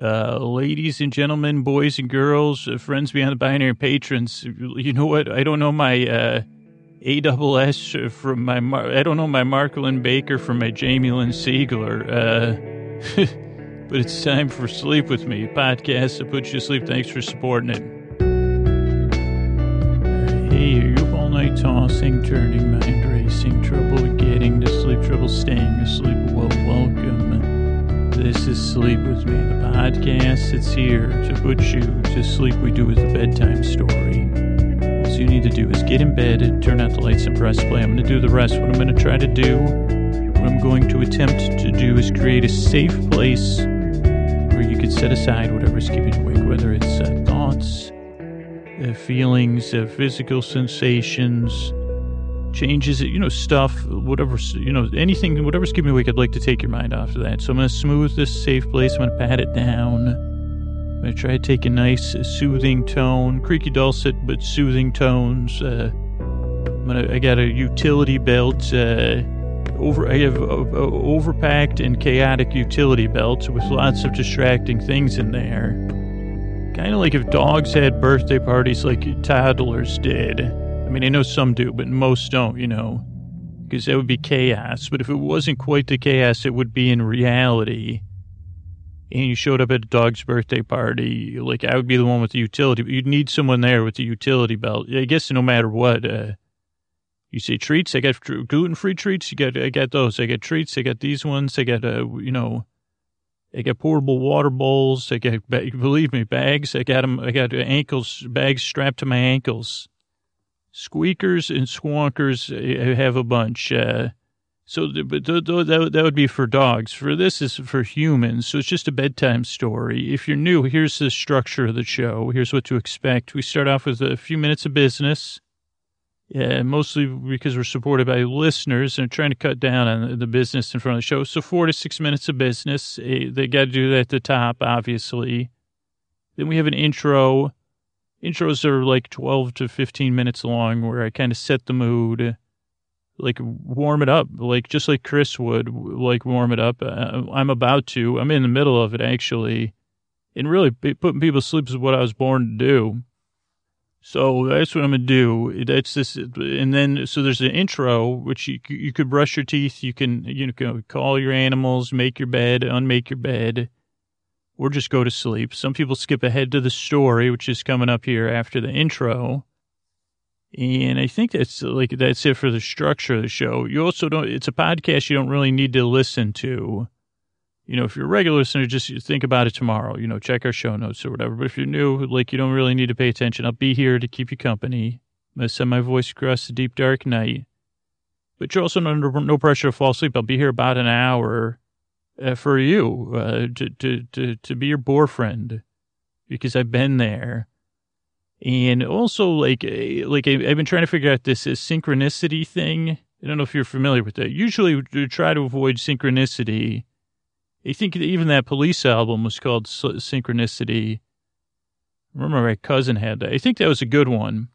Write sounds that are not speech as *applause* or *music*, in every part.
Uh, ladies and gentlemen, boys and girls, uh, friends beyond the binary patrons, you know what? I don't know my uh, ASS from my, Mar- I don't know my Mark Linn-Baker from my Jamie Lynn Sigler. Uh, *laughs* but it's time for Sleep With Me, podcast that puts you to sleep. Thanks for supporting it. Hey, are you all night tossing, turning, mind racing, trouble getting to sleep, trouble staying asleep? Well, welcome. This is Sleep With Me, the podcast that's here to put you to sleep. We do with a bedtime story. All you need to do is get in bed, turn out the lights, and press play. I'm going to do the rest. What I'm going to try to do, what I'm going to attempt to do is create a safe place where you could set aside whatever's keeping you awake, whether it's uh, thoughts, uh, feelings, uh, physical sensations, changes, you know, stuff, whatever, you know, anything, whatever's keeping you awake, I'd like to take your mind off of that. So I'm going to smooth this safe place. I'm going to pat it down. I'm going to try to take a nice, uh, soothing tone, creaky dulcet, but soothing tones. Uh, I'm gonna, I got a utility belt, uh, over, I have a, a overpacked and chaotic utility belt with lots of distracting things in there. Kind of like if dogs had birthday parties like toddlers did. I mean, I know some do, but most don't, you know, because that would be chaos. But if it wasn't quite the chaos, it would be in reality. And you showed up at a dog's birthday party, like I would be the one with the utility, but you'd need someone there with the utility belt. I guess no matter what, uh, you say treats. I got gluten free treats. You got, I got those. I got treats. I got these ones. I got, uh, you know, I got portable water bowls. I got, believe me, bags. I got them. I got ankles, bags strapped to my ankles. Squeakers and squonkers, have a bunch. Uh, so, but th- th- that, that would be for dogs. For this is for humans. So it's just a bedtime story. If you're new, here's the structure of the show. Here's what to expect. We start off with a few minutes of business. Yeah, mostly because we're supported by listeners and trying to cut down on the business in front of the show. So four to six minutes of business. Eh, They got to do that at the top, obviously. Then we have an intro. Intros are like 12 to 15 minutes long where I kind of set the mood, like warm it up, like just like Chris would, like warm it up. Uh, I'm about to, I'm in the middle of it actually. And really putting people to sleep is what I was born to do. So that's what I'm gonna do. That's this, and then so there's an intro which you you could brush your teeth, you can you know call your animals, make your bed, unmake your bed, or just go to sleep. Some people skip ahead to the story, which is coming up here after the intro. And I think that's like that's it for the structure of the show. You also don't. It's a podcast you don't really need to listen to you know, if you're a regular listener, just think about it tomorrow. You know, check our show notes or whatever. But if you're new, like you don't really need to pay attention. I'll be here to keep you company. I'm gonna send my voice across the deep dark night. But you're also under no pressure to fall asleep. I'll be here about an hour uh, for you uh, to to to to be your boyfriend because I've been there. And also, like, uh, like I've been trying to figure out this uh, synchronicity thing. I don't know if you're familiar with that. Usually, we try to avoid synchronicity. I think even that police album was called Synchronicity. I remember my cousin had that. I think that was a good one.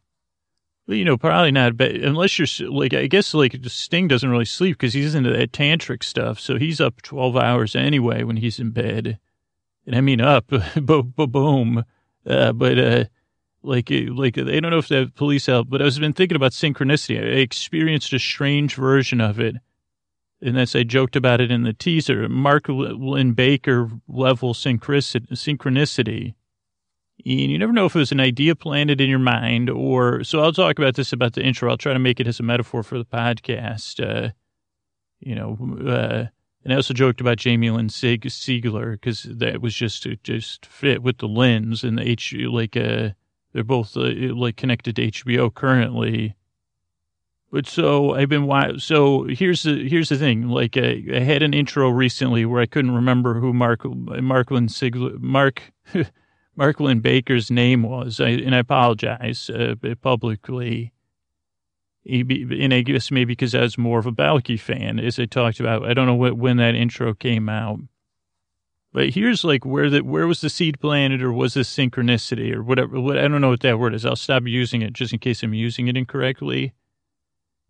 You know, probably not, but unless you're like, I guess like Sting doesn't really sleep because he's into that tantric stuff. So he's up 12 hours anyway when he's in bed. And I mean up, *laughs* bo- bo- boom. Uh, but, uh, like, uh, like, I don't know if that police help, but I was been thinking about synchronicity. I experienced a strange version of it and that's I joked about it in the teaser. Mark Linn-Baker level synchronicity. And you never know if it was an idea planted in your mind or so. I'll talk about this about the intro. I'll try to make it as a metaphor for the podcast. Uh, you know, uh, and I also joked about Jamie Lynn Sig- Sigler because that was just to just fit with the lens and the H like uh they're both uh, like connected to HBO currently. But so I've been wa- so here's the here's the thing. Like I, I had an intro recently where I couldn't remember who Mark Marklin Sigler Mark *laughs* Mark Linn-Baker's name was, and I apologize uh, publicly. And I guess maybe because I was more of a Balki fan, as I talked about. I don't know what, when that intro came out. But here's like where the where was the seed planted, or was this synchronicity, or whatever? What, I don't know what that word is. I'll stop using it just in case I'm using it incorrectly.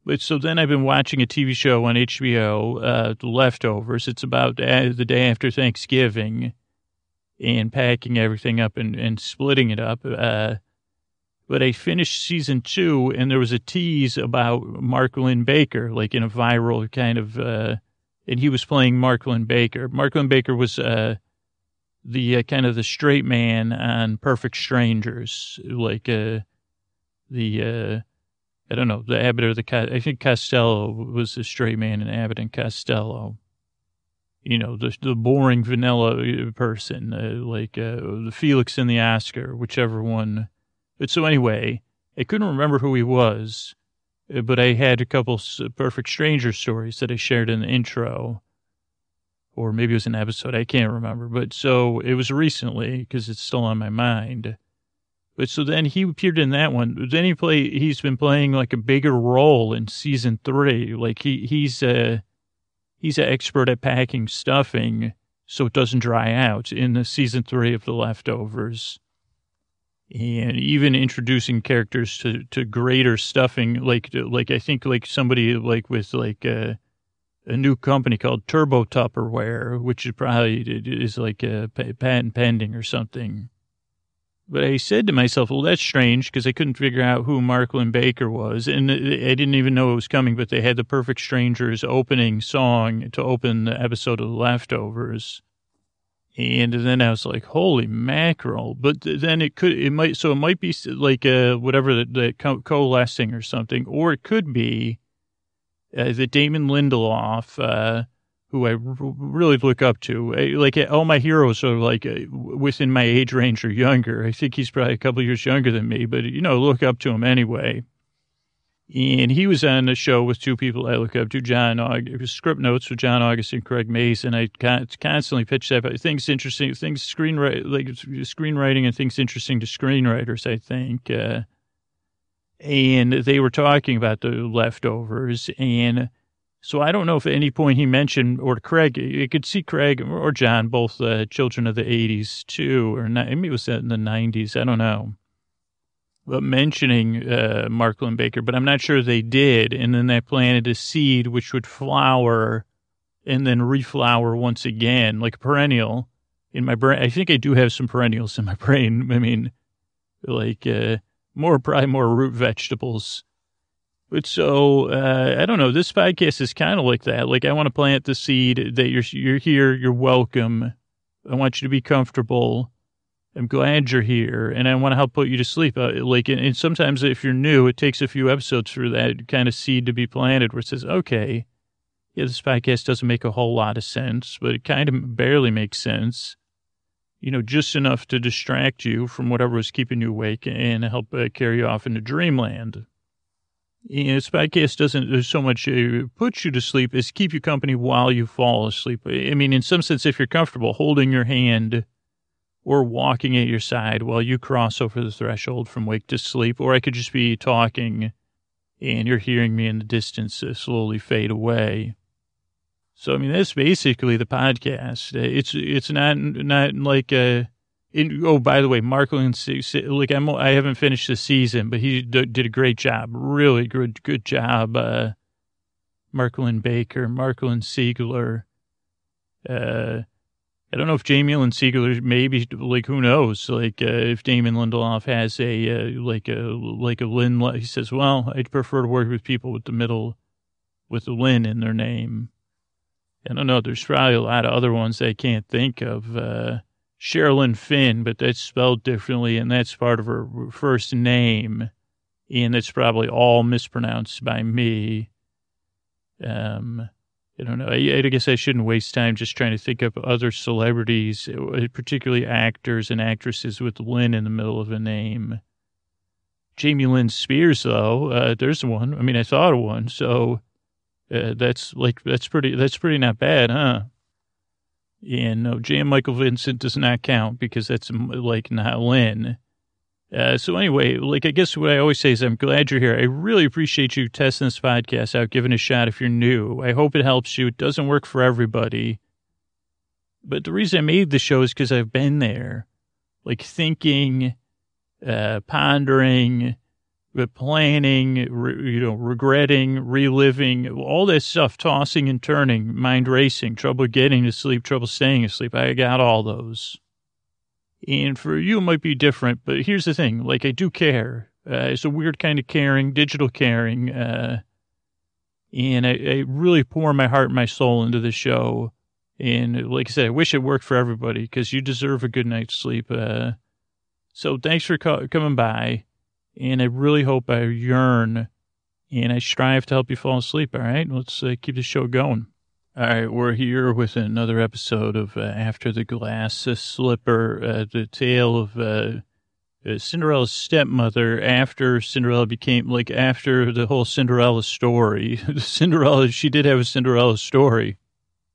But so then I've been watching a TV show on HBO, uh, Leftovers. It's about uh, the day after Thanksgiving. And packing everything up and, and splitting it up. Uh, but I finished season two and there was a tease about Mark Linn-Baker, like in a viral kind of, uh, and he was playing Mark Linn-Baker. Mark Linn-Baker was, uh, the uh, kind of the straight man on Perfect Strangers, like, uh, the, uh, I don't know, the Abbott or the, I think Costello was the straight man in Abbott and Costello. You know, the, the boring vanilla person, uh, like, uh, the Felix and the Oscar, whichever one but so anyway, I couldn't remember who he was, uh, but I had a couple perfect stranger stories that I shared in the intro. Or maybe it was an episode. I can't remember. But so it was recently because it's still on my mind. But so then he appeared in that one. Then he play. He's been playing like a bigger role in season three. Like he he's a he's an expert at packing stuffing so it doesn't dry out in the season three of The Leftovers and even introducing characters to, to greater stuffing, like like I think like somebody like with like a, a new company called Turbo Tupperware, which is probably is like uh, a patent pending or something. But I said to myself, well, that's strange because I couldn't figure out who Mark Linn-Baker was. And I didn't even know it was coming, but they had the Perfect Strangers opening song to open the episode of The Leftovers. And then I was like, holy mackerel. But then it could, it might, so it might be like, uh, whatever the, the co- coalescing or something, or it could be uh, the Damon Lindelof, uh, who I r- really look up to. Like all my heroes are like within my age range or younger. I think he's probably a couple years younger than me, but you know, look up to him anyway. And he was on a show with two people I look up to, John August, Scriptnotes with John August and Craig Mazin. I constantly pitch that, but things interesting, things screenwriting, like screenwriting and things interesting to screenwriters, I think. Uh, and they were talking about the leftovers. And so I don't know if at any point he mentioned, or Craig, you could see Craig or John, both uh, children of the 80s too, or not, maybe it was in the 90s. I don't know But mentioning uh, Mark Linn-Baker, but I'm not sure they did. And then they planted a seed which would flower and then reflower once again, like a perennial in my brain. I think I do have some perennials in my brain. I mean, like uh, more, probably more root vegetables. So uh, I don't know. This podcast is kind of like that. Like I want to plant the seed that you're you're here. You're welcome. I want you to be comfortable. I'm glad you're here, and I want to help put you to sleep. Uh, like, and, and, sometimes if you're new, it takes a few episodes for that kind of seed to be planted, where it says, "Okay, yeah, this podcast doesn't make a whole lot of sense, but it kind of barely makes sense." You know, just enough to distract you from whatever was keeping you awake and help uh, carry you off into dreamland. You this podcast doesn't so much uh, put you to sleep as keep you company while you fall asleep. I mean, in some sense, if you're comfortable holding your hand or walking at your side while you cross over the threshold from wake to sleep, or I could just be talking and you're hearing me in the distance uh, slowly fade away. So I mean that's basically the podcast. Uh, it's it's not not like a. In, oh, by the way, Marklin, like I'm, I haven't finished the season, but he d- did a great job, really good, good job. Uh, Mark Linn-Baker, Marklin Siegler, uh, I don't know if Jamie Lynn Sigler, maybe like who knows? Like uh, if Damon Lindelof has a uh, like a like a Lynn, he says, well, I'd prefer to work with people with the middle, with the Lynn in their name. I don't know. There's probably a lot of other ones I can't think of. Uh, Sherilyn Finn, but that's spelled differently, and that's part of her first name, and it's probably all mispronounced by me. Um, I don't know. I, I, guess I shouldn't waste time just trying to think of other celebrities, uh, particularly actors and actresses with Lynn in the middle of a name. Jamie Lynn Spears, though, uh, there's one. I mean, I thought of one, so uh, that's like that's pretty that's pretty not bad, huh? And no, Jan Michael Vincent does not count because that's like not Lynn. Uh, so anyway, like I guess what I always say is I'm glad you're here. I really appreciate you testing this podcast out, giving it a shot if you're new. I hope it helps you. It doesn't work for everybody. But the reason I made the show is because I've been there, like thinking, uh, pondering, uh, planning, re- you know, regretting, reliving, all that stuff, tossing and turning, mind racing, trouble getting to sleep, trouble staying asleep. I got all those. And for you, it might be different, but here's the thing. Like, I do care. Uh, it's a weird kind of caring, digital caring. Uh, and I, I really pour my heart and my soul into the show. And like I said, I wish it worked for everybody because you deserve a good night's sleep. Uh, so thanks for co- coming by. And I really hope I yearn and I strive to help you fall asleep. All right. Let's uh, keep the show going. All right. We're here with another episode of uh, After the Glass Slipper, uh, the tale of uh, uh, Cinderella's stepmother after Cinderella became like after the whole Cinderella story. *laughs* Cinderella, she did have a Cinderella story,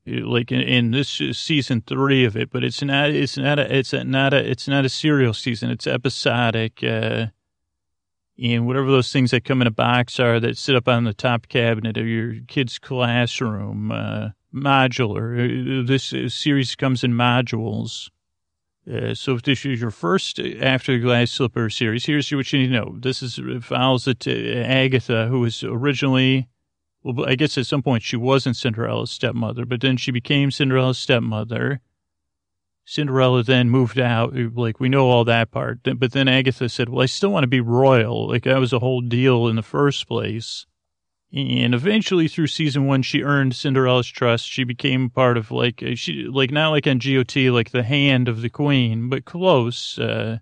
like in, in this season three of it, but it's not. It's not a. It's a, not a. It's not a serial season. It's episodic. And whatever those things that come in a box are that sit up on the top cabinet of your kid's classroom, uh, modular. Uh, this series comes in modules. Uh, so if this is your first After the Glass Slipper series, here's what you need to know. This is follows it to Agatha, who was originally, well, I guess at some point she wasn't Cinderella's stepmother, but then she became Cinderella's stepmother. Cinderella then moved out. Like we know all that part, but then Agatha said, "Well, I still want to be royal." Like that was a whole deal in the first place. And eventually, through season one, she earned Cinderella's trust. She became part of like uh, she like not like on GOT, like the hand of the queen, but close. Uh,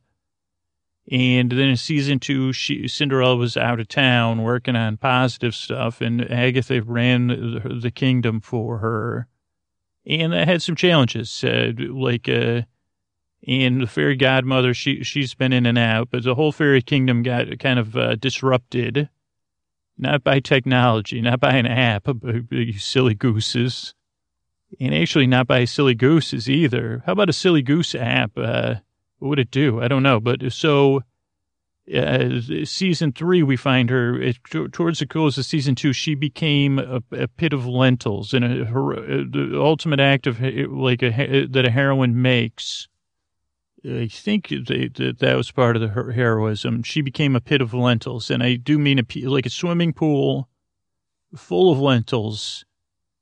and then in season two, she Cinderella was out of town working on positive stuff, and Agatha ran the, the kingdom for her. And I had some challenges, uh, like uh, and the fairy godmother. She she's been in and out, but the whole fairy kingdom got kind of uh, disrupted not by technology, not by an app, but you silly gooses. And actually not by silly gooses either. How about a silly goose app? Uh, what would it do? I don't know. But so, uh, season three, we find her it, towards the close of season two, she became a, a pit of lentils and a, her, uh, the ultimate act of like a, that a heroine makes I think that that was part of the, her heroism. She became a pit of lentils, and I do mean a like a swimming pool full of lentils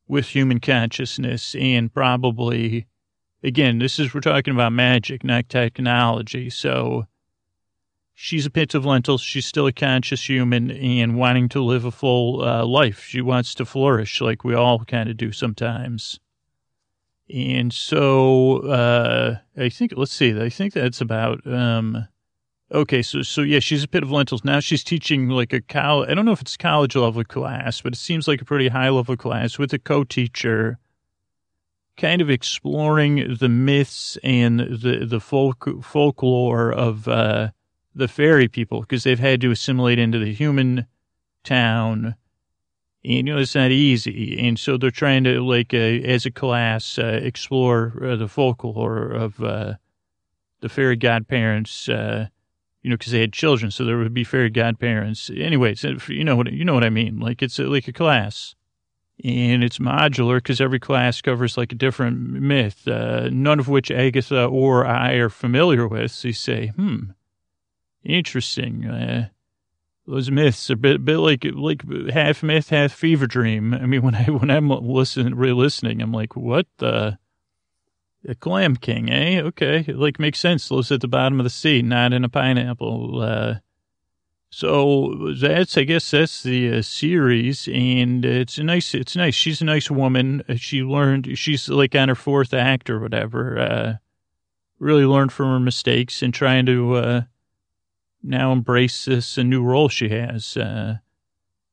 with human consciousness, and probably, again, this is we're talking about magic, not technology. So she's a pit of lentils. She's still a conscious human and wanting to live a full uh, life. She wants to flourish, like we all kind of do sometimes. And so, uh, I think, let's see, I think that's about, um, okay. So, so yeah, she's a pit of lentils. Now she's teaching like a college, I don't know if it's college level class, but it seems like a pretty high level class with a co-teacher kind of exploring the myths and the, the folk, folklore of, uh, the fairy people because they've had to assimilate into the human town and, you know, it's not easy. And so they're trying to, like, uh, as a class, uh, explore uh, the folklore of uh, the fairy godparents, uh, you know, because they had children, so there would be fairy godparents. Anyways, you know what you know what I mean. Like it's like a class, and it's modular because every class covers like a different myth, uh, none of which Agatha or I are familiar with. So you say, hmm, interesting. Uh, those myths are a bit, bit like like half myth, half fever dream. I mean, *laughs* when I when I'm listening, re-listening, I'm like, what the? A clam king, eh? Okay, like makes sense. Lives at the bottom of the sea, not in a pineapple. Uh, so that's, I guess, that's the uh, series, and it's a nice. It's nice. She's a nice woman. She learned. She's like on her fourth act or whatever. Uh, really learned from her mistakes and trying to uh, now embrace this a new role she has. Uh,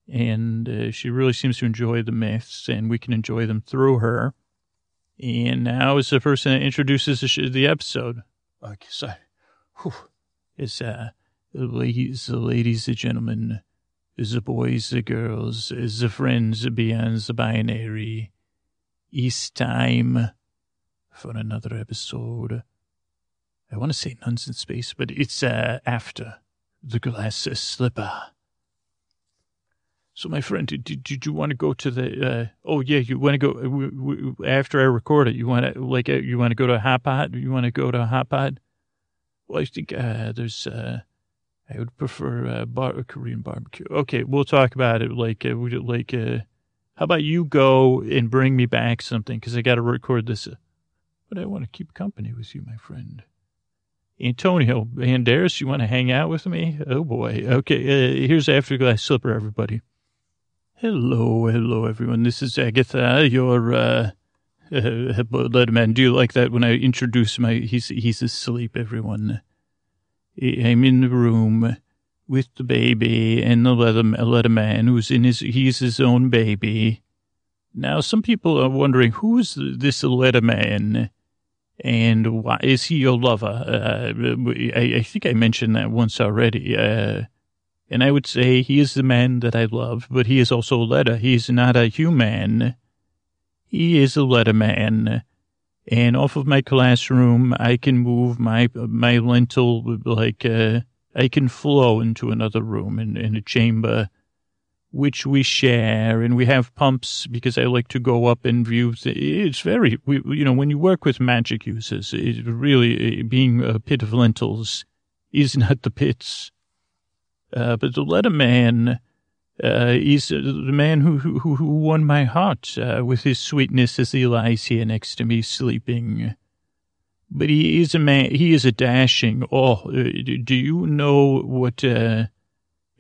and uh, she really seems to enjoy the myths, and we can enjoy them through her. And now is the person that introduces the, sh- the episode. Okay, sorry. Whew. It's uh, the ladies, the ladies, the gentlemen, the boys, the girls, the friends beyond the binary. It's time for another episode. I want to say nuns in space, but it's uh, after the glass slipper. So, my friend, did, did you want to go to the? Uh, oh, yeah, you want to go w- w- after I record it. You want to like uh, you want to go to a hot pot? You want to go to a hot pot? Well, I think uh, there's. Uh, I would prefer uh, bar- Korean barbecue. Okay, we'll talk about it. Like, uh, like, uh, how about you go and bring me back something because I got to record this. Uh, but I want to keep company with you, my friend. Antonio Banderas, you want to hang out with me? Oh boy. Okay, uh, here's Afterglass Slipper, everybody. Hello, hello, everyone. This is Agatha, your uh, uh, Letterman. Do you like that when I introduce my? He's he's asleep. Everyone, I'm in the room with the baby and the leather Letterman, who's in his. He's his own baby. Now, some people are wondering who's this Letterman and why is he your lover? Uh, I, I, think I mentioned that once already. Uh, and I would say he is the man that I love, but he is also a letter. He is not a human. He is a letter man. And off of my classroom, I can move my my lentil like uh, I can flow into another room in, in a chamber which we share and we have pumps because I like to go up and view. It's very, we, you know, when you work with magic users, it really being a pit of lentils is *laughs* not the pits. Uh, but the letter man, uh, is the man who, who, who won my heart, uh, with his sweetness as he lies here next to me sleeping. But he is a man, he is a dashing. Oh, uh, do you know what,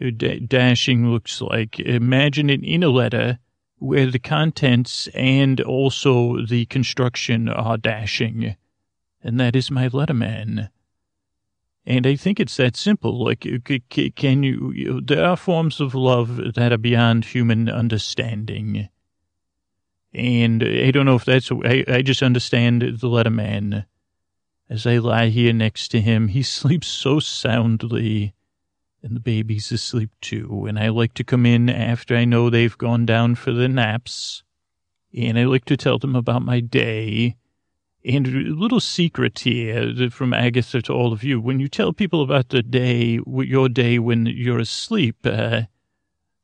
uh, dashing looks like. Imagine it in a letter where the contents and also the construction are dashing. And that is my letterman. And I think it's that simple. Like, can you, there are forms of love that are beyond human understanding. And I don't know if that's, I, I just understand the letterman. As I lie here next to him, he *laughs* sleeps so soundly and the baby's asleep too. And I like to come in after I know they've gone down for the naps. And I like to tell them about my day. And a little secret here from Agatha to all of you. When you tell people about the day, your day when you're asleep, uh,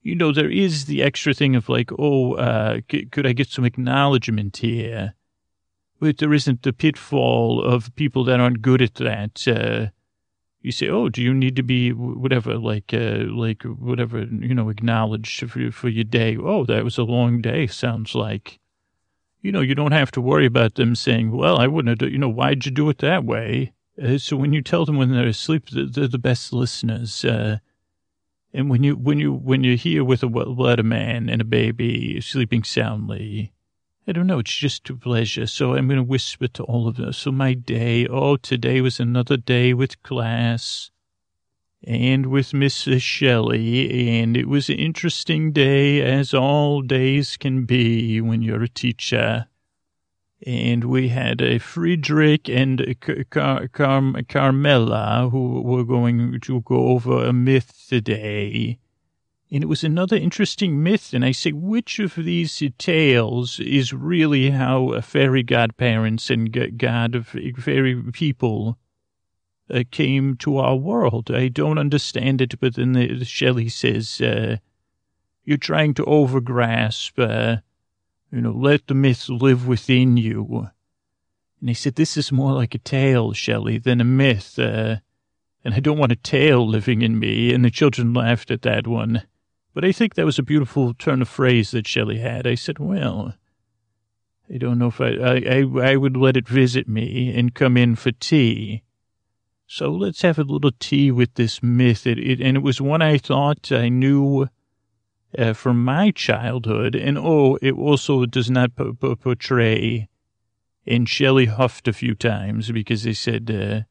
you know, there is the extra thing of like, oh, uh, c- could I get some acknowledgement here? But there isn't the pitfall of people that aren't good at that. Uh, you say, "Oh, do you need to be whatever, like, uh, like whatever, you know, acknowledged for for your day?" Oh, that was a long day. Sounds like, you know, you don't have to worry about them saying, "Well, I wouldn't have, you know, why'd you do it that way?" Uh, so when you tell them when they're asleep, they're, the best listeners. Uh, and when you when you when you're here with a well letter man and a baby sleeping soundly, I don't know. It's just a pleasure. So I'm going to whisper to all of us. So my day, oh, today was another day with class and with Mrs. Shelley. And it was an interesting day, as all days can be when you're a teacher. And we had a Friedrich and Car- Car- Carmela who were going to go over a myth today. And it was another interesting myth. And I say, which of these tales is really how fairy godparents and god of fairy people uh, came to our world? I don't understand it, but then the, the Shelley says, uh, you're trying to overgrasp, uh, you know, let the myth live within you. And he said, this is more like a tale, Shelley, than a myth. Uh, and I don't want a tale living in me. And the children laughed at that one. But I think that was a beautiful turn of phrase that Shelley had. I said, well, I don't know if I, I, I, I would let it visit me and come in for tea. So let's have a little tea with this myth. It, it and it was one I thought I knew uh, from my childhood. And oh, it also does not p- p- portray. And Shelley huffed a few times because they said, uh,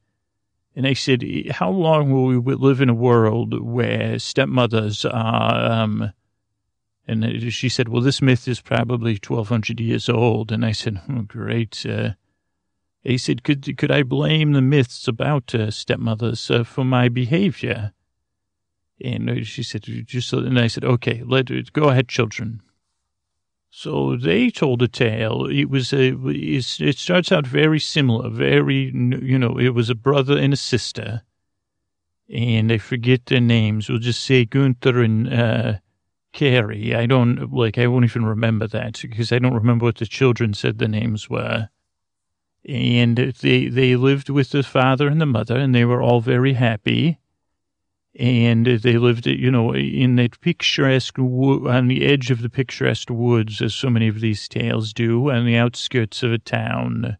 and I said, how long will we live in a world where stepmothers are, um, and she said, well, this myth is probably 1200 years old. And I said, oh, great. Uh, he said, could, could I blame the myths about uh, stepmothers uh, for my behavior? And she said, just, and I said, okay, let go ahead, children. So they told a tale. It was a, it starts out very similar, very, you know, it was a brother and a sister. And I forget their names. We'll just say Gunther and, uh, Carrie. I don't, like, I won't even remember that because I don't remember what the children said the names were. And they, they lived with the father and the mother and they were all very happy and they lived, you know, in that picturesque, wo- on the edge of the picturesque woods, as so many of these tales do, on the outskirts of a town.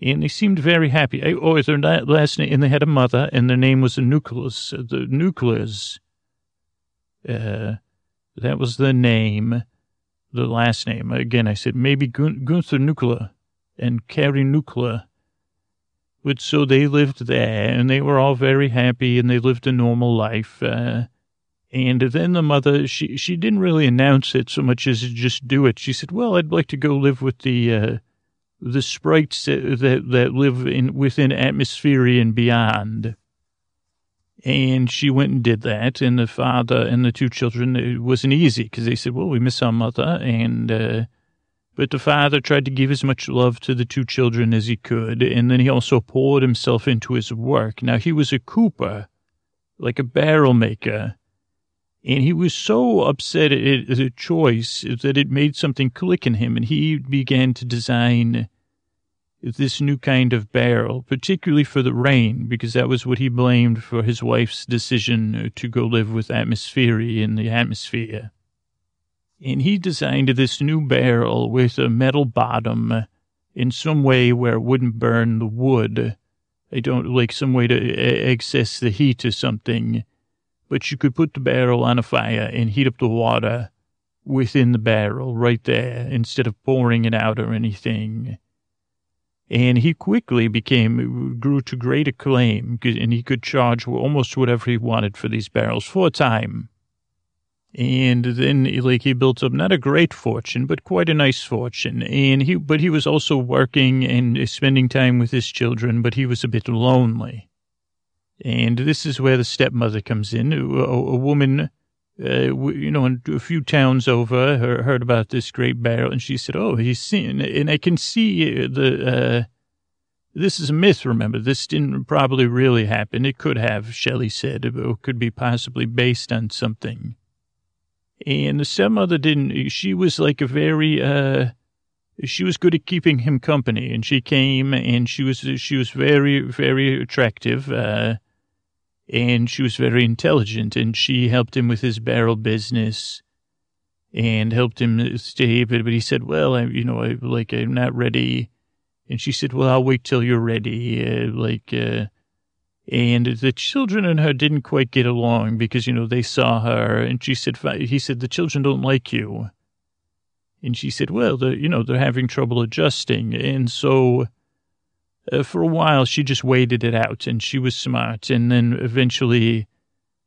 and they seemed very happy. Oh, their last name, and they had a mother, and their name was Nucleus. The Nucleus. Uh, that was the name, the last name. Again, I said maybe Gun- Gunther Nuclear and Carrie Nuclear. But so they lived there, and they were all very happy, and they lived a normal life. Uh, and then the mother, she she didn't really announce it so much as just do it. She said, "Well, I'd like to go live with the." Uh, the sprites that, that live in within atmosphere and beyond. And she went and did that. And the father and the two children, it wasn't easy because they said, well, we miss our mother. And, uh, but the father tried to give as much love to the two children as he could. And then he also poured himself into his work. Now he was a cooper, like a barrel maker. And he was so upset at the choice that it made something click in him, and he began to design this new kind of barrel, particularly for the rain, because that was what he blamed for his wife's decision to go live with atmosphere in the atmosphere. And he designed this new barrel with a metal bottom in some way where it wouldn't burn the wood. I don't like some way to access the heat or something but you could put the barrel on a fire and heat up the water within the barrel right there instead of pouring it out or anything. And he quickly became, grew to great acclaim, and he could charge almost whatever he wanted for these barrels for a time. And then, like, he built up not a great fortune, but quite a nice fortune. And he, but he was also working and spending time with his children, but he was a bit lonely. And this is where the stepmother comes in, a, a woman, uh, you know, a few towns over, heard about this great barrel, and she said, "Oh, he's seen," and I can see the. Uh, this is a myth. Remember, this didn't probably really happen. It could have, Shelley said, it could be possibly based on something. And the stepmother didn't. She was like a very. Uh, she was good at keeping him company, and she came, and she was she was very very attractive. Uh, and she was very intelligent and she helped him with his barrel business and helped him stay. But, but he said, well, I, you know, I like, I'm not ready. And she said, well, I'll wait till you're ready. Uh, like, uh, and the children and her didn't quite get along because, you know, they saw her and she said, he said, the children don't like you. And she said, well, they're, you know, they're having trouble adjusting. And so, uh, for a while, she just waited it out and she was smart. And then eventually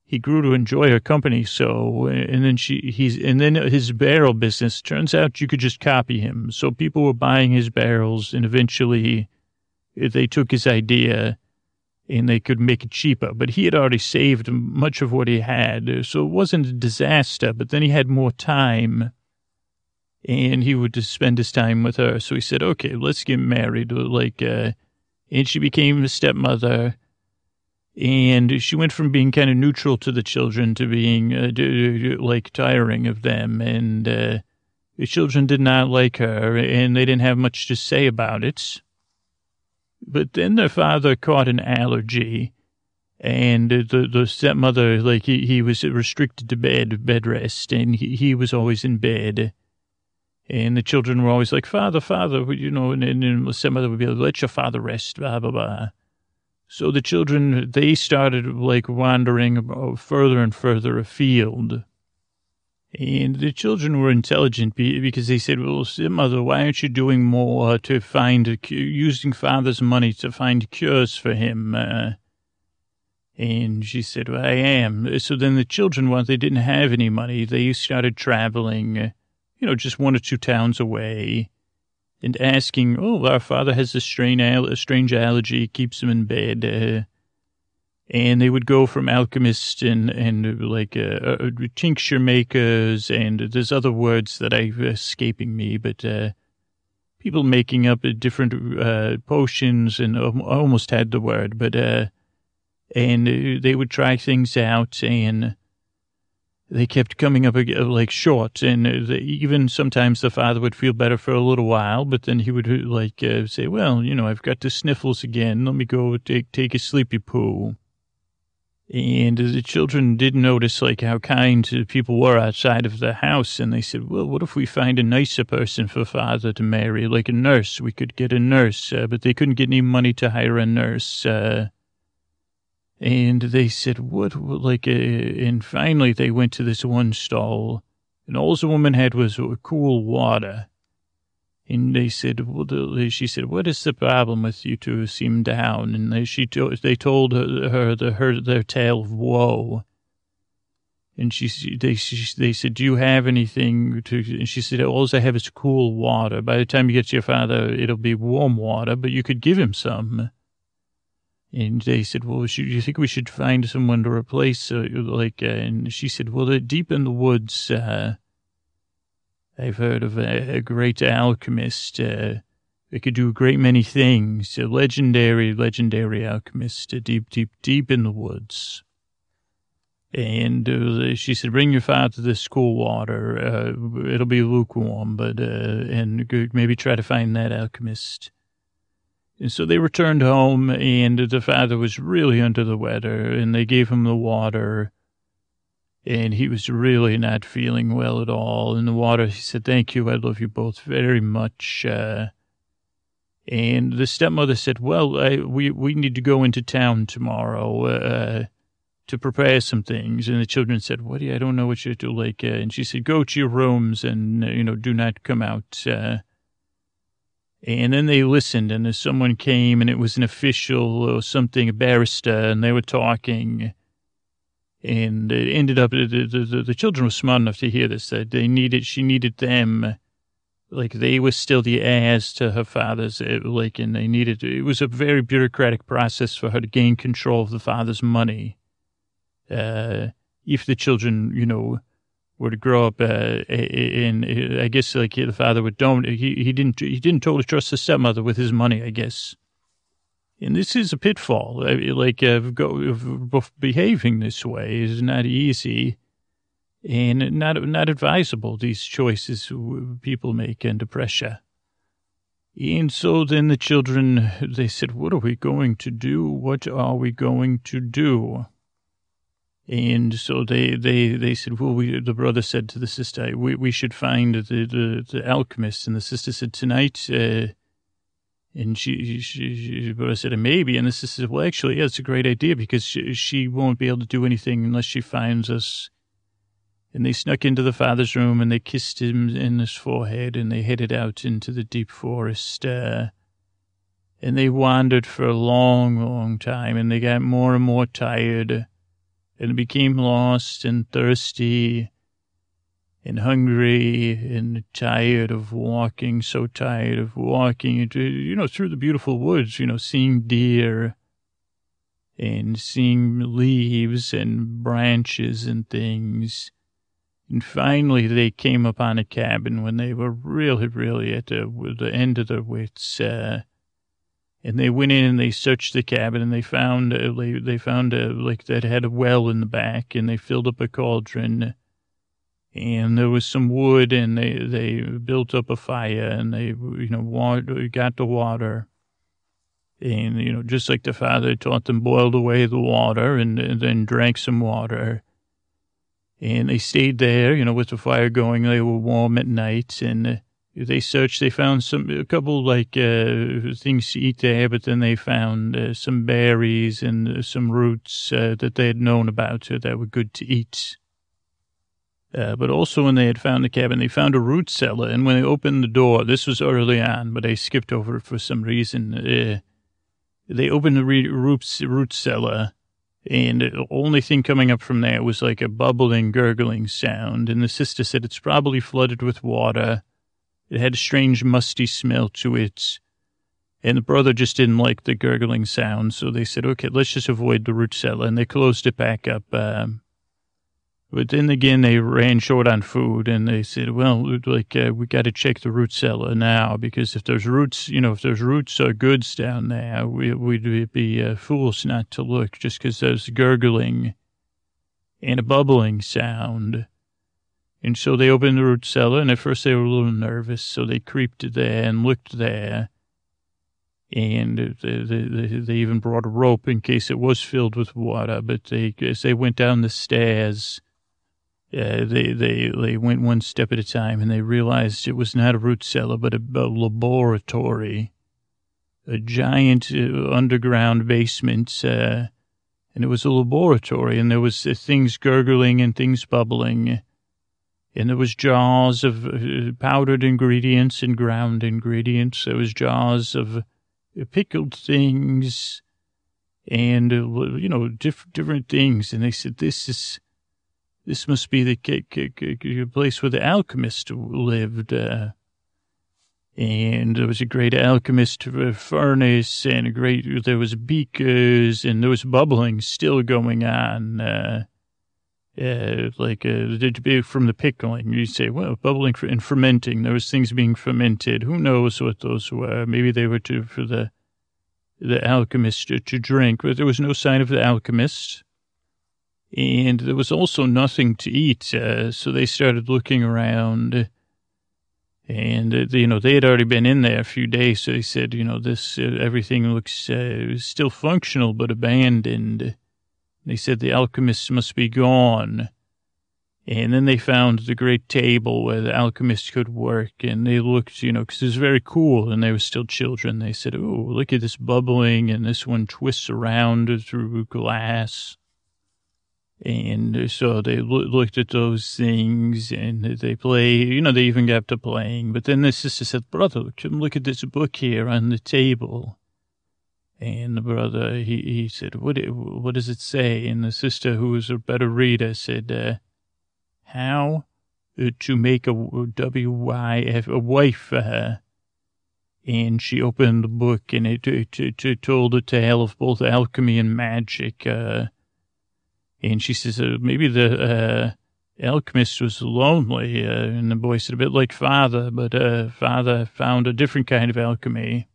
he grew to enjoy her company. So, and then she, he's, and then his barrel business turns out you could just copy him. So people were buying his barrels and eventually they took his idea and they could make it cheaper. But he had already saved much of what he had. So it wasn't a disaster, but then he had more time and he would just spend his time with her. So he said, okay, let's get married. Like, uh, and she became a stepmother. And she went from being kind of neutral to the children to being uh, like tiring of them. And uh, the children did not like her, and they didn't have much to say about it. But then their father caught an allergy, and the the stepmother, like he, he was restricted to bed, bed rest, and he, he was always in bed. And the children were always like, Father, Father, you know, and, and some other would be like, let your father rest, blah, blah, blah. So the children, they started like wandering further and further afield. And the children were intelligent because they said, well, mother, why aren't you doing more to find, using father's money to find cures for him? Uh, and she said, well, I am. So then the children, once they didn't have any money, they started traveling you know, just one or two towns away and asking, oh, our father has a strange, strange allergy, keeps him in bed. Uh, and they would go from alchemists and, and uh, like uh, uh, tincture makers, and there's other words that are escaping me, but uh, people making up different uh, potions, and I almost had the word, but and they would try things out, and they kept coming up like short, and even sometimes the father would feel better for a little while, but then he would like uh, say, "Well, you know, I've got the sniffles again. Let me go take take a sleepy poo." And the children did notice like how kind people were outside of the house. And they said, well, what if we find a nicer person for father to marry, like a nurse? We could get a nurse, uh, but they couldn't get any money to hire a nurse. Uh, and they said, what, like, uh, and finally they went to this one stall and all the woman had was cool water. And they said, well, she said, what is the problem with you two seem down? And they, she, they told her, her, the, her their tale of woe. And she, they, she, they said, do you have anything to, and she said, all I have is cool water. By the time you get to your father, it'll be warm water, but you could give him some. And they said, well, should, you think we should find someone to replace, uh, like, uh, and she said, well, deep in the woods, uh, I've heard of a, a great alchemist. Uh, could do a great many things. A legendary, legendary alchemist, uh, deep, deep, deep in the woods. And uh, she said, bring your father this cool water. Uh, it'll be lukewarm, but, uh, and maybe try to find that alchemist. And so they returned home, and the father was really under the weather, and they gave him the water and he was really not feeling well at all. In the water, he said, Thank you. I love you both very much. Uh, and the stepmother said, Well, I, we, we need to go into town tomorrow uh, to prepare some things. And the children said, What do you, I don't know what you do. Like, uh, and she said, Go to your rooms and, uh, you know, do not come out. Uh, and then they listened, and someone came, and it was an official or something, a barrister, and they were talking and it ended up the, the, the, children were smart enough to hear this. That they needed she needed them like they were still the heirs to her father's uh, like and they needed it was a very bureaucratic process for her to gain control of the father's money. Uh, if the children you know were to grow up uh, in i guess like the father would don't he, he didn't he didn't totally trust the stepmother with his money i guess and this is a pitfall. Like uh, go, behaving this way is not easy and not not advisable. These choices people make under pressure. And so then the children they said, "What are we going to do? What are we going to do?" And so they, they, they said, well, we, the brother said to the sister, we, we should find the, the, the alchemist. And the sister said, tonight, uh, and she, she, she but I said, maybe. And the sister said, well, actually, yeah, it's a great idea because she, she won't be able to do anything unless she finds us. And they snuck into the father's room and they kissed him in his forehead and they headed out into the deep forest. Uh, and they wandered for a long, long time and they got more and more tired and became lost and thirsty and hungry and tired of walking, so tired of walking you know, through the beautiful woods, you know, seeing deer and seeing leaves and branches and things. And finally, they came upon a cabin when they were really, really at the, the end of their wits. Uh, and they went in and they searched the cabin and they found, uh, they, they found a, like that had a well in the back and they filled up a cauldron and there was some wood and they, they built up a fire and they, you know, water, got the water. And, you know, just like the father taught them, boiled away the water and, and then drank some water. And they stayed there, you know, with the fire going. They were warm at night and uh, they searched. They found some, a couple like uh, things to eat there, but then they found uh, some berries and some roots uh, that they had known about uh, that were good to eat. Uh, but also when they had found the cabin, they found a root cellar. And when they opened the door, this was early on, but I skipped over it for some reason. Uh, they opened the re- root, root cellar, and the only thing coming up from there was like a bubbling, gurgling sound. And the sister said it's probably flooded with water. It had a strange, musty smell to it. And the brother just didn't like the gurgling sound, so they said, okay, let's just avoid the root cellar. And they closed it back up. Um, but then again, they ran short on food and they said, well, like, uh, we got to check the root cellar now because if there's roots, you know, if there's roots or goods down there, we, would be uh, fools not to look just because there's gurgling and a bubbling sound. And so they opened the root cellar and at first they were a little nervous. So they creeped there and looked there. and they, they, they even brought a rope in case it was filled with water. But they, as they went down the stairs, uh, they, they, they went one step at a time and they realized it was not a root cellar, but a, a laboratory, a giant uh, underground basement. Uh, and it was a laboratory and there was uh, things gurgling and things bubbling. And there was jars of uh, powdered ingredients and ground ingredients. There was jars of pickled things and, uh, you know, diff- different things. And they said, this is, this must be the place where the alchemist lived. Uh, and there was a great alchemist furnace and a great, there was beakers and there was bubbling still going on. Uh, uh, like uh, from the pickling. You say, well, bubbling and fermenting. There was things being fermented. Who knows what those were? Maybe they were to for the the alchemist to, to drink, but there was no sign of the alchemist. And there was also nothing to eat, uh, so they started looking around. And, uh, you know, they had already been in there a few days, so they said, you know, this, uh, everything looks uh, still functional but abandoned. They said the alchemists must be gone. And then they found the great table where the alchemists could work, and they looked, you know, because it was very cool, and they were still children. They said, "Oh, look at this bubbling, and this one twists around through glass." And so they lo- looked at those things, and they play. You know, they even got to playing. But then the sister said, "Brother, come look at this book here on the table." And the brother, he, he said, what, what does it say? And the sister, who was a better reader, said, uh, how to make a W-Y-F, a wife for her. And she opened the book and it, it, it, it told a tale of both alchemy and magic. Uh, and she says, uh, maybe the, uh, alchemist was lonely. Uh, and the boy said, a bit like father, but, uh, father found a different kind of alchemy.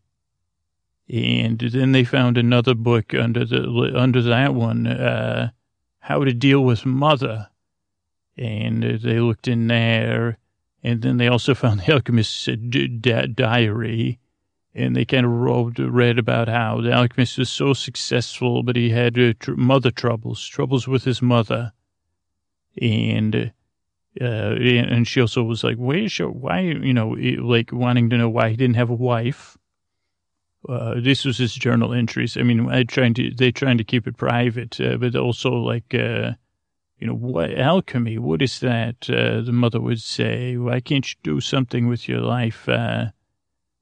And then they found another book under the under that one, uh, how to deal with mother. And they looked in there, and then they also found the alchemist's diary, and they kind of wrote, read about how the alchemist was so successful, but he had uh, tr- mother troubles, troubles with his mother, and. Uh, and she also was like, your, why, you know, like wanting to know why he didn't have a wife uh, this was his journal entries. I mean, I trying to they trying to keep it private, uh, but also like uh, you know what alchemy? What is that? Uh, the mother would say, "Why can't you do something with your life?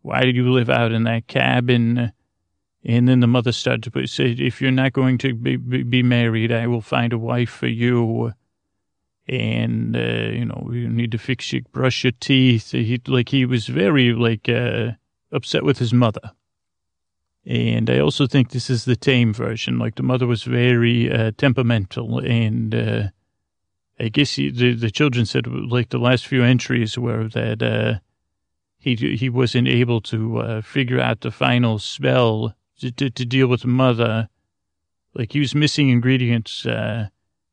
Uh, why did you live out in that cabin?" And then the mother started to put, say, "If you're not going to be, be, married, I will find a wife for you." And uh, you know, you need to fix your brush your teeth. He like he was very like upset with his mother. And I also think this is the tame version. Like the mother was very uh, temperamental, and uh, I guess he, the the children said like the last few entries were that uh, he he wasn't able to uh, figure out the final spell to, to, to, deal with mother. Like he was missing ingredients, uh,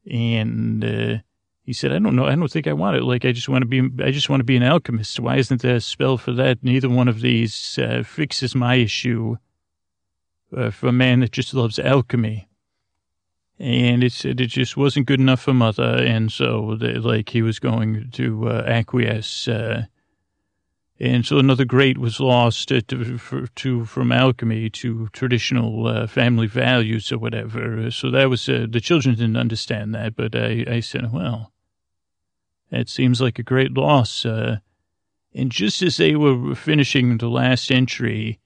and uh, he said, "I don't know. I don't think I want it. Like I just want to be. I just want to be an alchemist. Why isn't there a spell for that? Neither one of these fixes my issue." uh, for a man that just loves alchemy. And it said it just wasn't good enough for mother, and so like he was going to uh, acquiesce. Uh, and so another great was lost to, to, to from alchemy to traditional uh, family values or whatever. So that was uh, the children didn't understand that, but I, I said, well, that seems like a great loss. Uh, and just as they were finishing the last entry,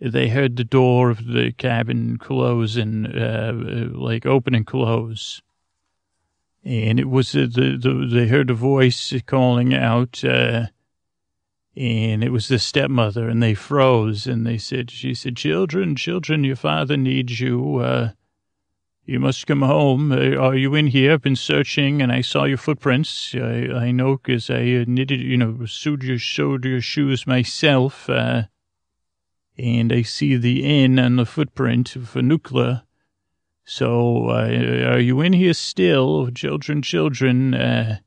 they heard the door of the cabin close and uh, like open and close. And it was uh, the, the they heard a voice calling out, uh, and it was the stepmother, and they froze and they said, "She said, children, children, your father needs you. Uh, you must come home. Uh, are you in here? I've been searching, and I saw your footprints. I, I know because I uh, knitted, you know, sewed your, sewed your shoes myself." Uh, and I see the N on the footprint for nuclear. So, uh, are you in here still, children, children? Uh,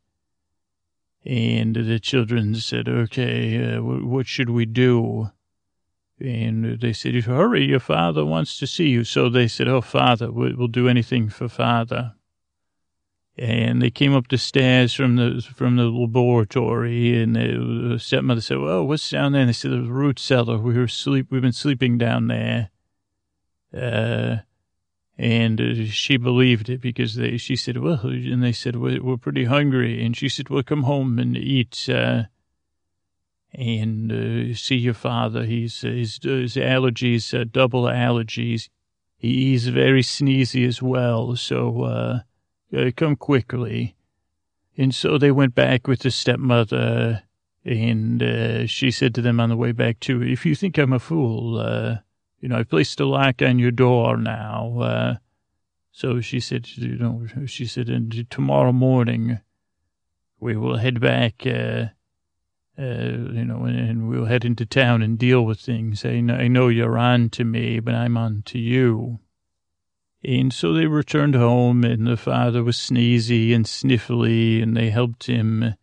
and the children said, okay, uh, what should we do? And they said, hurry, your father wants to see you. So they said, oh, father, we'll do anything for father. And they came up the stairs from the from the laboratory, and the stepmother said, "Well, what's down there?" And they said, "The root cellar. We were sleep. We've been sleeping down there." Uh, and uh, she believed it because they. She said, "Well," and they said, "We're, we're pretty hungry." And she said, "Well, come home and eat." Uh, and uh, see your father. He's his, his allergies, uh, double allergies. He's very sneezy as well. So uh, uh, come quickly. And so they went back with the stepmother, and uh, she said to them on the way back too, "If you think I'm a fool, uh, you know, I placed a lock on your door now." Uh, so she said, "You know," she said, "And tomorrow morning, we will head back." Uh, uh, you know, and, and, we'll head into town and deal with things. I know, I know you're on to me, but I'm on to you. And so they returned home, and the father was sneezy and sniffly, and they helped him,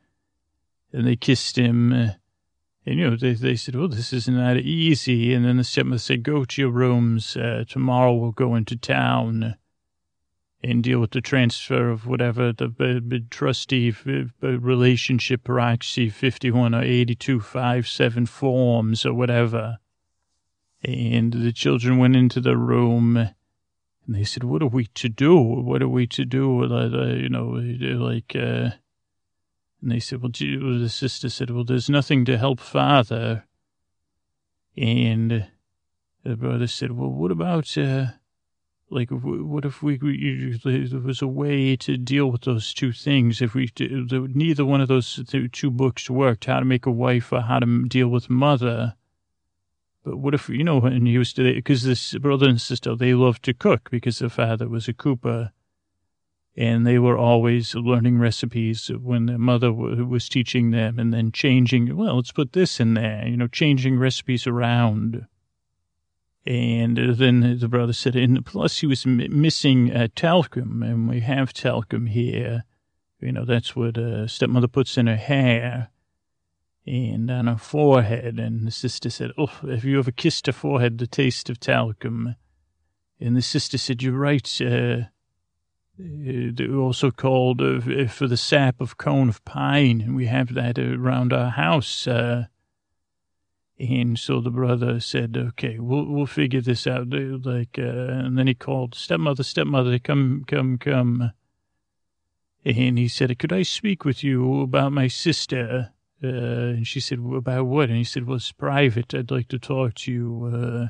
and they kissed him. And, you know, they, they said, well, this is not that easy. And then the stepmother said, go to your rooms. Uh, tomorrow we'll go into town and deal with the transfer of whatever the uh, trustee relationship proxy 51 or 8257 forms or whatever. And the children went into the room and they said, what are we to do? What are we to do? Uh, you know, like, uh, and they said, well, the sister said, well, there's nothing to help father. And the brother said, well, what about, uh, like, what if we, there was a way to deal with those two things? If we, neither one of those two books worked, how to make a wife or how to deal with mother. But what if, you know, and he was, because this brother and sister, they loved to cook because their father was a cooper. And they were always learning recipes when their mother was teaching them and then changing, well, let's put this in there, you know, changing recipes around. And then the brother said, and plus he was missing uh, talcum, and we have talcum here. You know, that's what uh, stepmother puts in her hair and on her forehead. And the sister said, oh, have you ever kissed her forehead, the taste of talcum? And the sister said, you're right. Uh, uh also called uh, for the sap of cone of pine, and we have that around our house. Uh, and so the brother said, okay, we'll, we'll figure this out. Like, uh, and then he called stepmother, stepmother, come, come, come. And he said, could I speak with you about my sister? Uh, and she said, about what? And he said, well, it's private. I'd like to talk to you. Uh,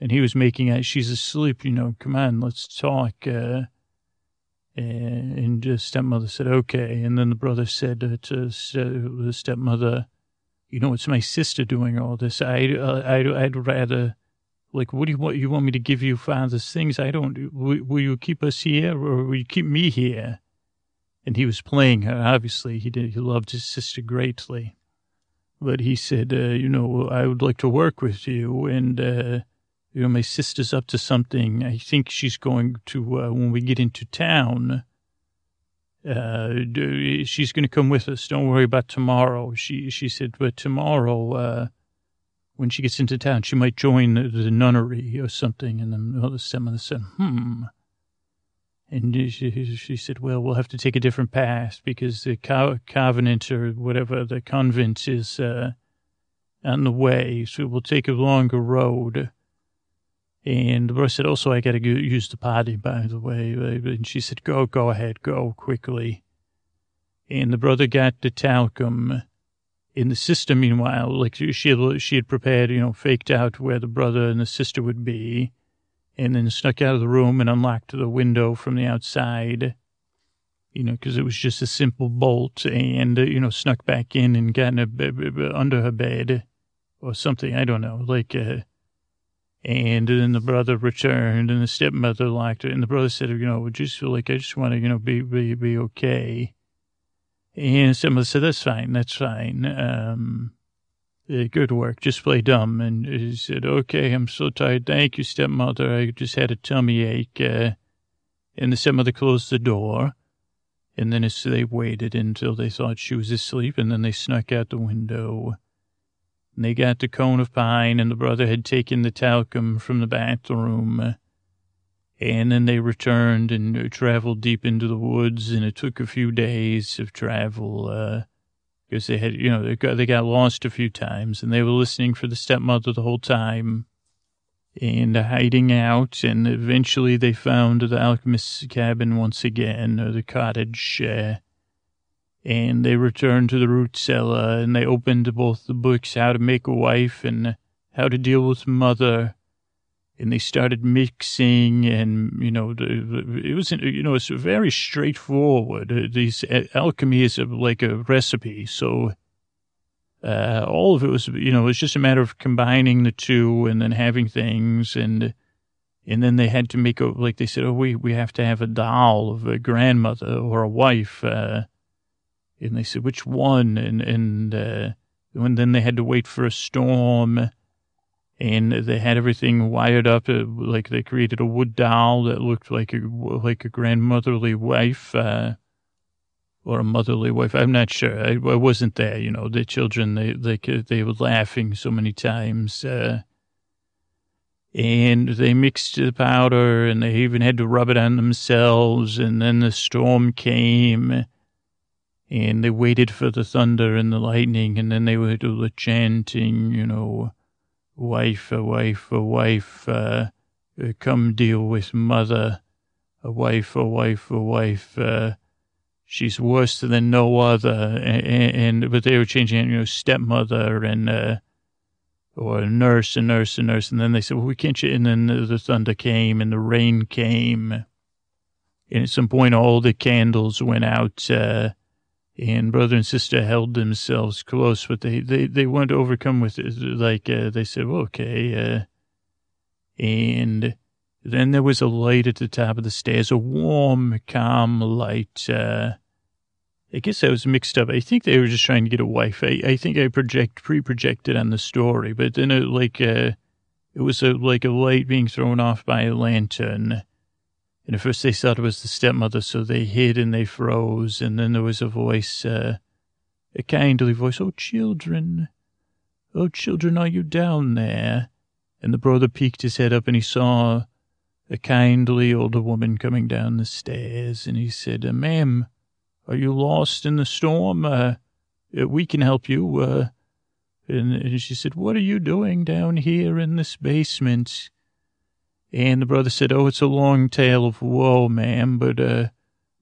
and he was making out, she's asleep, you know, come on, let's talk. Uh, and the stepmother said, okay. And then the brother said to the stepmother, you know, it's my sister doing all this. I, uh, I, I'd rather, like, what do you want? You want me to give you father's things? I don't, will, will you keep us here or will you keep me here? And he was playing her, obviously. He did, he loved his sister greatly. But he said, uh, you know, I would like to work with you. And, uh, you know, my sister's up to something. I think she's going to, uh, when we get into town, uh, she's going to come with us. Don't worry about tomorrow. She, she said, but tomorrow, uh, when she gets into town, she might join the, the nunnery or something. And then the stepmother said, hmm. And she, she said, well, we'll have to take a different path because the co- covenant or whatever, the convent is, uh, on the way. So we'll take a longer road. And the brother said, also, I got to use the potty, by the way. And she said, go, go ahead, go quickly. And the brother got the talcum. In the sister, meanwhile, like she had, she had prepared, you know, faked out where the brother and the sister would be, and then snuck out of the room and unlocked the window from the outside, you know, because it was just a simple bolt, and, you know, snuck back in and got in a, under her bed or something. I don't know, like, uh, and then the brother returned and the stepmother liked it. And the brother said, you know, just feel like I just want to, you know, be, be, be okay. And the stepmother said, that's fine. That's fine. Um, uh, good work. Just play dumb. And he said, okay, I'm so tired. Thank you, stepmother. I just had a tummy ache. Uh, and the stepmother closed the door. And then they waited until they thought she was asleep. And then they snuck out the window they got the cone of pine, and the brother had taken the talcum from the bathroom. And then they returned and traveled deep into the woods, and it took a few days of travel, uh, because they had, you know, they got, they got lost a few times, and they were listening for the stepmother the whole time, and hiding out, and eventually they found the alchemist's cabin once again, or the cottage, uh, and they returned to the root cellar, and they opened both the books, How to Make a Wife and How to Deal with Mother, and they started mixing and you know it was you know it's very straightforward. These uh, alchemy is like a recipe. So uh, all of it was you know it was just a matter of combining the two and then having things. And and then they had to make a like they said oh we we have to have a doll of a grandmother or a wife uh, and they said which one and and uh, and then they had to wait for a storm and they had everything wired up uh, like they created a wood doll that looked like a like a grandmotherly wife uh, or a motherly wife. I'm not sure. I, I, wasn't there. You know, the children they they they were laughing so many times. Uh, and they mixed the powder and they even had to rub it on themselves. And then the storm came and they waited for the thunder and the lightning. And then they were do the chanting, you know, wife, a wife, a wife, uh, come deal with mother, a wife, a wife, a wife, uh, she's worse than no other, and, and, but they were changing, you know, stepmother and, uh, or nurse, a nurse, a nurse, and then they said, well, we can't, and then the thunder came and the rain came, and at some point all the candles went out, uh, and brother and sister held themselves close, but they, they, they weren't overcome with it. Like, uh, they said, well, okay. Uh, and then there was a light at the top of the stairs, a warm, calm light. Uh, I guess I was mixed up. I think they were just trying to get a wife. I, I think I project, pre-projected on the story, but then it, like, uh, it was a, like a light being thrown off by a lantern and at first they thought it was the stepmother, so they hid and they froze. And then there was a voice, uh, a kindly voice, Oh, children, oh, children, are you down there? And the brother peeked his head up and he saw a kindly older woman coming down the stairs. And he said, uh, Ma'am, are you lost in the storm? Uh, uh we can help you. Uh, and, and she said, What are you doing down here in this basement? And the brother said, Oh, it's a long tale of woe, ma'am, but, uh,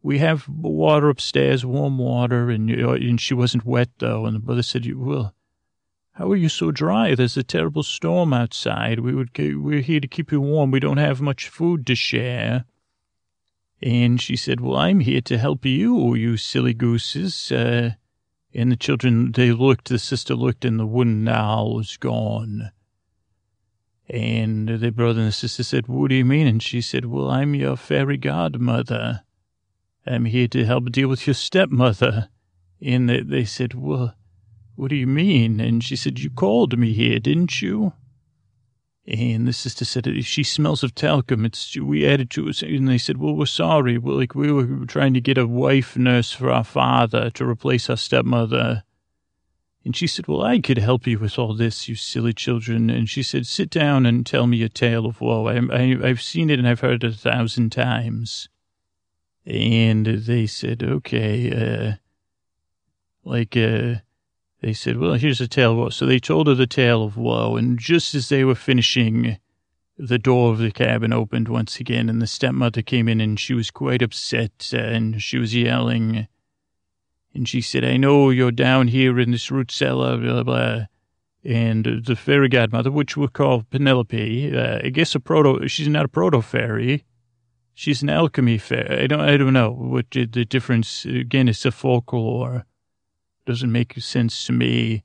we have water upstairs, warm water, and, and she wasn't wet, though. And the brother said, Well, how are you so dry? There's a terrible storm outside. We would, we're here to keep you warm. We don't have much food to share. And she said, Well, I'm here to help you, you silly gooses. Uh, and the children, they looked, the sister looked, and the wooden owl was gone. And the brother and the sister said, What do you mean? And she said, Well, I'm your fairy godmother. I'm here to help deal with your stepmother. And they said, Well, what do you mean? And she said, You called me here, didn't you? And the sister said, She smells of talcum. It's, we added to it. And they said, Well, we're sorry. We're like, we were trying to get a wife nurse for our father to replace our stepmother. And she said, Well, I could help you with all this, you silly children. And she said, Sit down and tell me a tale of woe. I, I, I've seen it and I've heard it a thousand times. And they said, Okay, uh, like, uh, they said, Well, here's a tale of woe. So they told her the tale of woe. And just as they were finishing, the door of the cabin opened once again, and the stepmother came in, and she was quite upset, and she was yelling. And she said, I know you're down here in this root cellar, blah, blah. And the fairy godmother, which we'll call Penelope, uh, I guess a proto, she's not a proto fairy. She's an alchemy fairy. I don't, I don't know what the difference, again, it's a folklore. Doesn't make sense to me.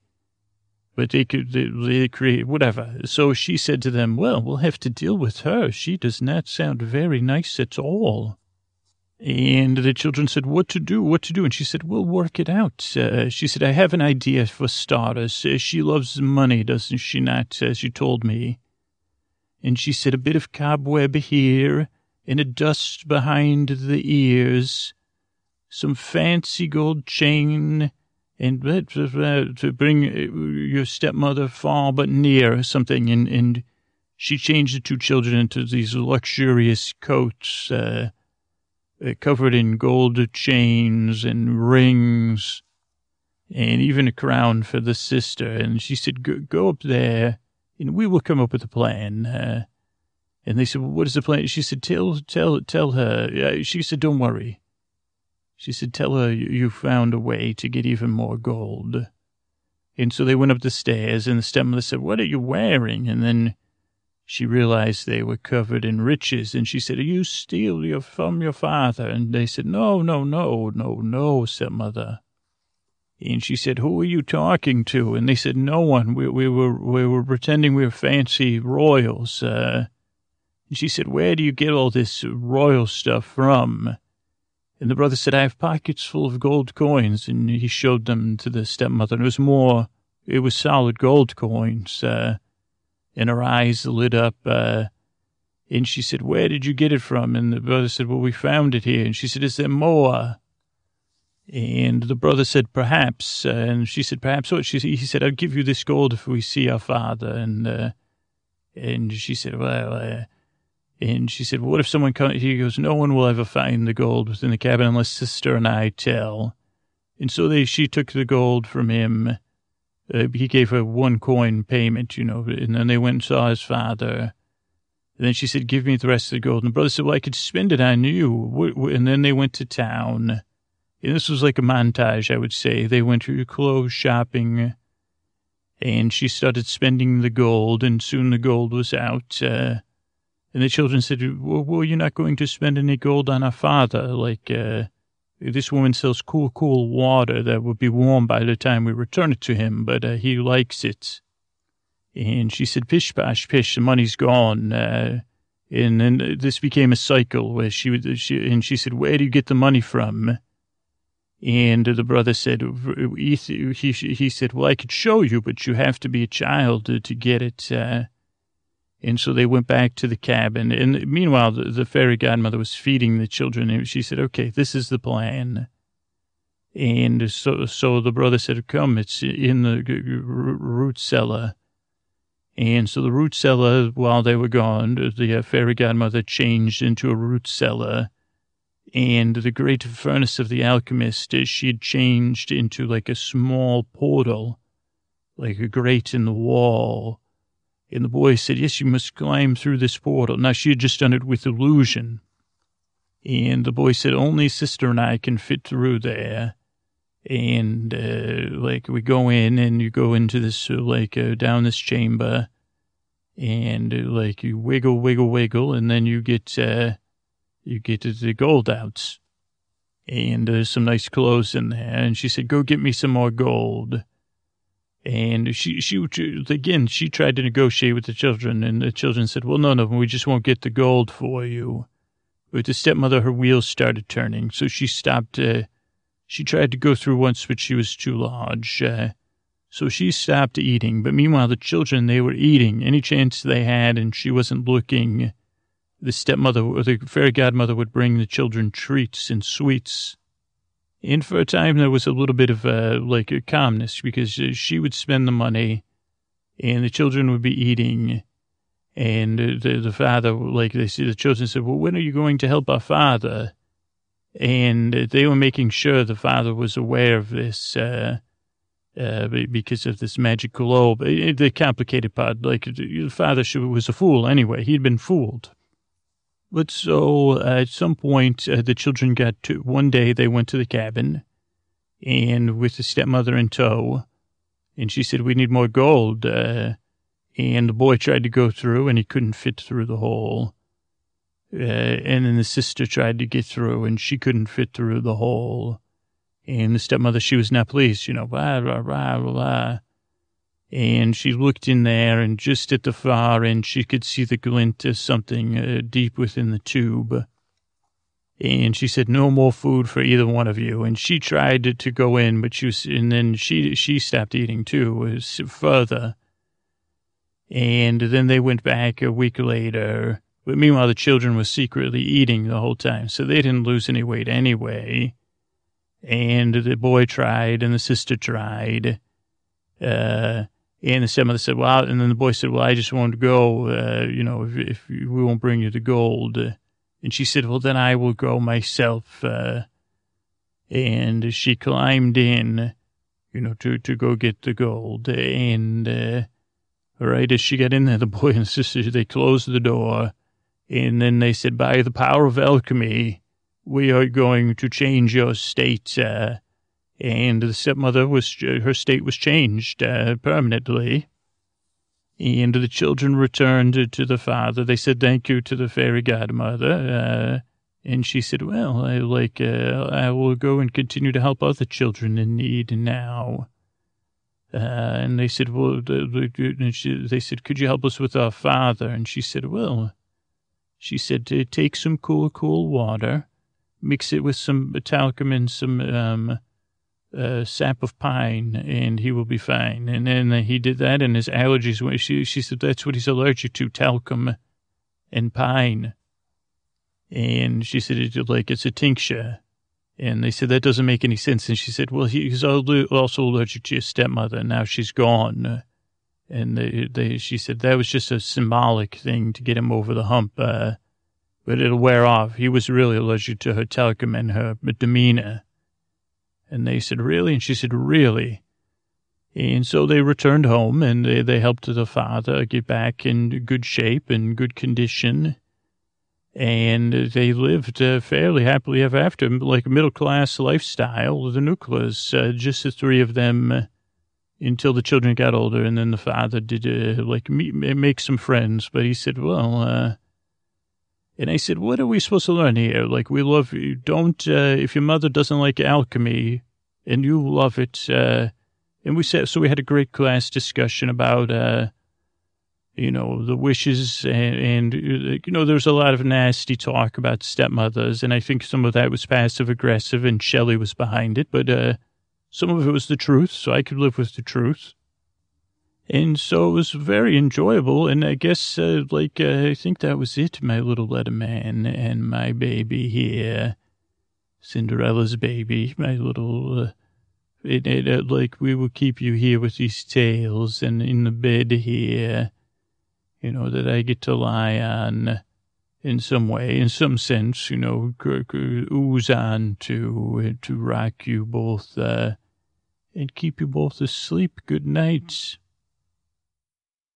But they could, they, they create, whatever. So she said to them, well, we'll have to deal with her. She does not sound very nice at all. And the children said, what to do, what to do? And she said, we'll work it out. Uh, she said, I have an idea for starters. Uh, she loves money, doesn't she not, as you told me? And she said, a bit of cobweb here and a dust behind the ears, some fancy gold chain and uh, to bring your stepmother far but near something. And, and she changed the two children into these luxurious coats, uh, uh, covered in gold chains and rings and even a crown for the sister. And she said, go, go up there and we will come up with a plan. Uh, and they said, well, what is the plan? She said, tell, tell, tell her. She said, don't worry. She said, tell her you found a way to get even more gold. And so they went up the stairs and the stepmother said, what are you wearing? And then she realized they were covered in riches, and she said, you steal your, from your father? And they said, No, no, no, no, no, stepmother. And she said, Who are you talking to? And they said, No one. We, we were we were pretending we were fancy royals. Uh, and she said, Where do you get all this royal stuff from? And the brother said, I have pockets full of gold coins. And he showed them to the stepmother. And it was more, it was solid gold coins. Uh, and her eyes lit up. Uh, and she said, Where did you get it from? And the brother said, Well, we found it here. And she said, Is there more? And the brother said, Perhaps. Uh, and she said, Perhaps what? She, he said, I'll give you this gold if we see our father. And, uh, and she said, Well, uh, and she said, What if someone comes? He goes, No one will ever find the gold within the cabin unless sister and I tell. And so they, she took the gold from him uh, he gave her one coin payment, you know, and then they went and saw his father. And then she said, give me the rest of the gold. And the brother said, well, I could spend it on you. And then they went to town. And this was like a montage, I would say. They went to clothes shopping and she started spending the gold and soon the gold was out. Uh, and the children said, well, well, you're not going to spend any gold on our father. Like, uh, this woman sells cool, cool water that would be warm by the time we return it to him, but uh, he likes it. And she said, pish, pash, pish, the money's gone. Uh, and then this became a cycle where she would, she, and she said, where do you get the money from? And the brother said, he, he, he said, well, I could show you, but you have to be a child to, to get it. Uh, and so they went back to the cabin. And meanwhile, the, the fairy godmother was feeding the children. And she said, okay, this is the plan. And so, so the brother said, come, it's in the root cellar. And so the root cellar, while they were gone, the uh, fairy godmother changed into a root cellar. And the great furnace of the alchemist, she had changed into like a small portal, like a grate in the wall and the boy said, yes, you must climb through this portal. Now, she had just done it with illusion. And the boy said, only sister and I can fit through there. And, uh, like, we go in and you go into this, uh, like, uh, down this chamber. And, uh, like, you wiggle, wiggle, wiggle. And then you get, uh, you get the gold out. And there's some nice clothes in there. And she said, go get me some more gold. And she, she, again, she tried to negotiate with the children, and the children said, well, no, no, we just won't get the gold for you. But the stepmother, her wheels started turning, so she stopped. Uh, she tried to go through once, but she was too large. Uh, so she stopped eating. But meanwhile, the children, they were eating any chance they had, and she wasn't looking. The stepmother or the fairy godmother would bring the children treats and sweets. And for a time, there was a little bit of uh, like a calmness because she would spend the money and the children would be eating. And the, the father, like they said, the children said, well, when are you going to help our father? And they were making sure the father was aware of this, uh, uh, because of this magic globe. The complicated part, like the father was a fool anyway. He'd been fooled. But so uh, at some point, uh, the children got to, one day they went to the cabin and with the stepmother in tow. And she said, we need more gold. Uh, and the boy tried to go through and he couldn't fit through the hole. Uh, and then the sister tried to get through and she couldn't fit through the hole. And the stepmother, she was not pleased, you know, blah, blah, blah, blah. And she looked in there, and just at the far end, she could see the glint of something uh, deep within the tube. And she said, "No more food for either one of you." And she tried to, to go in, but she was, and then she she stopped eating too. Was further. And then they went back a week later. But meanwhile, the children were secretly eating the whole time, so they didn't lose any weight anyway. And the boy tried and the sister tried. Uh, and the stepmother said, well, and then the boy said, well, I just want to go, uh, you know, if, if we won't bring you the gold. And she said, well, then I will go myself. Uh, and she climbed in, you know, to, to go get the gold. And, uh, right as she got in there, the *laughs* boy and sister, they closed the door. And then they said, by the power of alchemy, we are going to change your state. Uh, and the stepmother was, her state was changed uh, permanently. And the children returned to the father. They said thank you to the fairy godmother. Uh, and she said, well, I like, uh, I will go and continue to help other children in need now. Uh, and they said, well, she, they said, could you help us with our father? And she said, well, she said, take some cool, cool water, mix it with some talcum and some, um, uh, sap of pine and he will be fine. And then he did that and his allergies she, she said, that's what he's allergic to, talcum and pine. And she said, it's like, it's a tincture. And they said, that doesn't make any sense. And she said, well, he's also allergic to your stepmother. Now she's gone. And they, they, she said that was just a symbolic thing to get him over the hump. Uh, but it'll wear off. He was really allergic to her talcum and her demeanor. And they said, really? And she said, really? And so they returned home and they, they helped the father get back in good shape and good condition. And they lived uh, fairly happily ever after, like a middle class lifestyle, the nucleus, uh, just the three of them uh, until the children got older. And then the father did uh, like make some friends. But he said, well, uh, and I said, what are we supposed to learn here? Like, we love you. Don't, uh, if your mother doesn't like alchemy and you love it, uh, and we said, so we had a great class discussion about, uh, you know, the wishes and, and, you know, there's a lot of nasty talk about stepmothers. And I think some of that was passive aggressive and Shelley was behind it, but, uh, some of it was the truth. So I could live with the truth. And so it was very enjoyable. And I guess, uh, like, uh, I think that was it, my little man and my baby here. Cinderella's baby, my little, uh, it, it, uh, like, we will keep you here with these tales and in the bed here, you know, that I get to lie on in some way, in some sense, you know, ooze on to, to rock you both, uh, and keep you both asleep. Good night.